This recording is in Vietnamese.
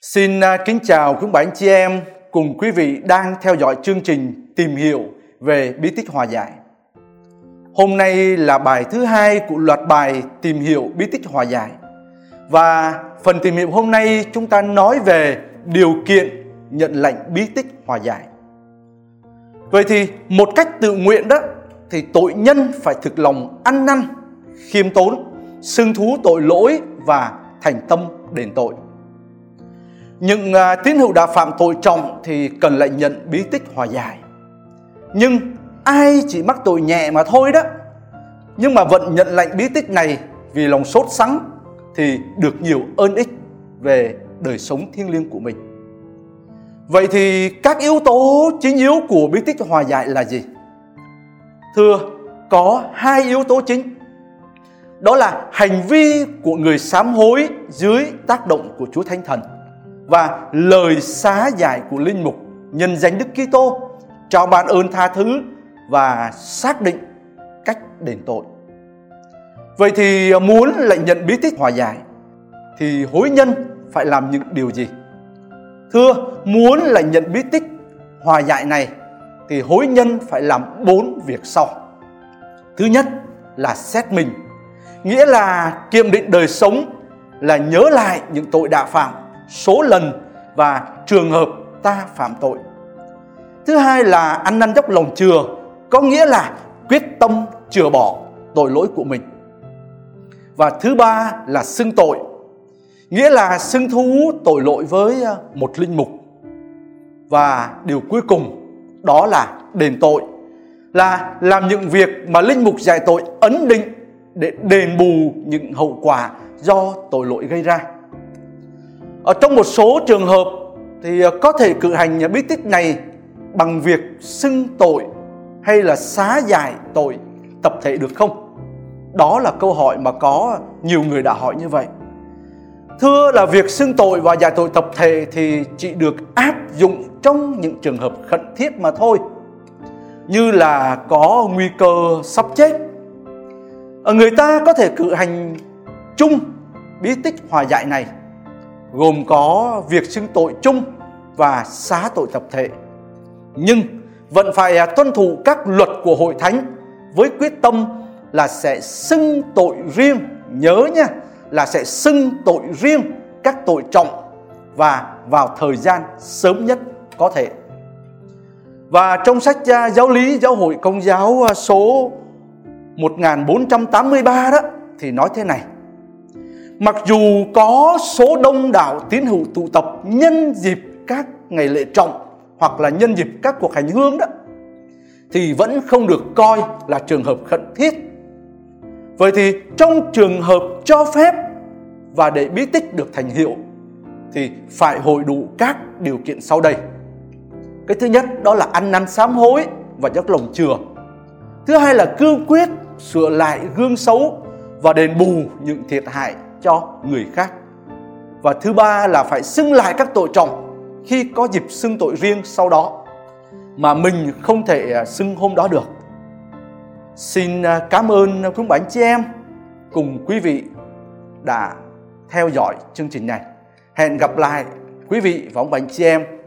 Xin à, kính chào quý bạn chị em cùng quý vị đang theo dõi chương trình tìm hiểu về bí tích hòa giải. Hôm nay là bài thứ hai của loạt bài tìm hiểu bí tích hòa giải. Và phần tìm hiểu hôm nay chúng ta nói về điều kiện nhận lệnh bí tích hòa giải. Vậy thì một cách tự nguyện đó thì tội nhân phải thực lòng ăn năn, khiêm tốn, xưng thú tội lỗi và thành tâm đền tội. Những à, tín hữu đã phạm tội trọng thì cần lại nhận bí tích hòa giải. Nhưng ai chỉ mắc tội nhẹ mà thôi đó. Nhưng mà vẫn nhận lệnh bí tích này vì lòng sốt sắng thì được nhiều ơn ích về đời sống thiêng liêng của mình. Vậy thì các yếu tố chính yếu của bí tích hòa giải là gì? Thưa, có hai yếu tố chính. Đó là hành vi của người sám hối dưới tác động của Chúa Thánh Thần và lời xá giải của linh mục nhân danh Đức Kitô trao ban ơn tha thứ và xác định cách đền tội. Vậy thì à, muốn lại nhận bí tích hòa giải thì hối nhân phải làm những điều gì? Thưa, muốn lại nhận bí tích hòa giải này thì hối nhân phải làm bốn việc sau. Thứ nhất là xét mình, nghĩa là kiềm định đời sống là nhớ lại những tội đã phạm số lần và trường hợp ta phạm tội. Thứ hai là ăn năn dốc lòng chừa, có nghĩa là quyết tâm chừa bỏ tội lỗi của mình. Và thứ ba là xưng tội, nghĩa là xưng thú tội lỗi với ờ, một linh mục. Và điều cuối cùng đó là đền tội, là làm những việc mà linh mục dạy tội ấn định để đền bù những hậu quả do tội lỗi gây ra. Ở trong một số trường hợp thì ờ, có thể cử hành bí tích này bằng việc xưng tội hay là xá giải tội tập thể được không? Đó là câu hỏi mà có nhiều người đã hỏi như vậy. Thưa là việc xưng tội và giải tội tập thể thì chỉ được áp dụng trong những trường hợp khẩn thiết mà thôi. Như là có nguy cơ sắp chết. Ờ, người ta có thể cử hành chung bí tích hòa giải này gồm có việc xưng tội chung và xá tội tập thể. Nhưng vẫn phải à, tuân thủ các luật của hội thánh với quyết tâm là sẽ xưng tội riêng, nhớ nha, là sẽ xưng tội riêng các tội trọng và vào thời gian sớm nhất có thể. Và trong sách à, giáo lý giáo hội công giáo à, số 1483 đó thì nói thế này. Mặc dù có số đông đảo tín hữu tụ tập nhân dịp các ngày lễ trọng hoặc là nhân dịp các cuộc hành hương đó, thì vẫn không được coi là trường hợp khẩn thiết. Vậy thì trong trường hợp cho phép và để bí tích được thành hiệu, thì phải hội đủ các điều kiện sau đây. Cái thứ nhất đó là ăn năn sám hối và dốc lòng chừa. Thứ hai là cương quyết sửa lại gương xấu và đền bù những thiệt hại cho người khác. Và thứ ba là phải xưng lại các tội trọng khi có dịp xưng tội riêng sau đó, mà mình không thể à, xưng hôm đó được. Xin à, cảm ơn quý bạn chị em cùng quý vị đã theo dõi chương trình này. Hẹn gặp lại quý vị và ông bạn chị em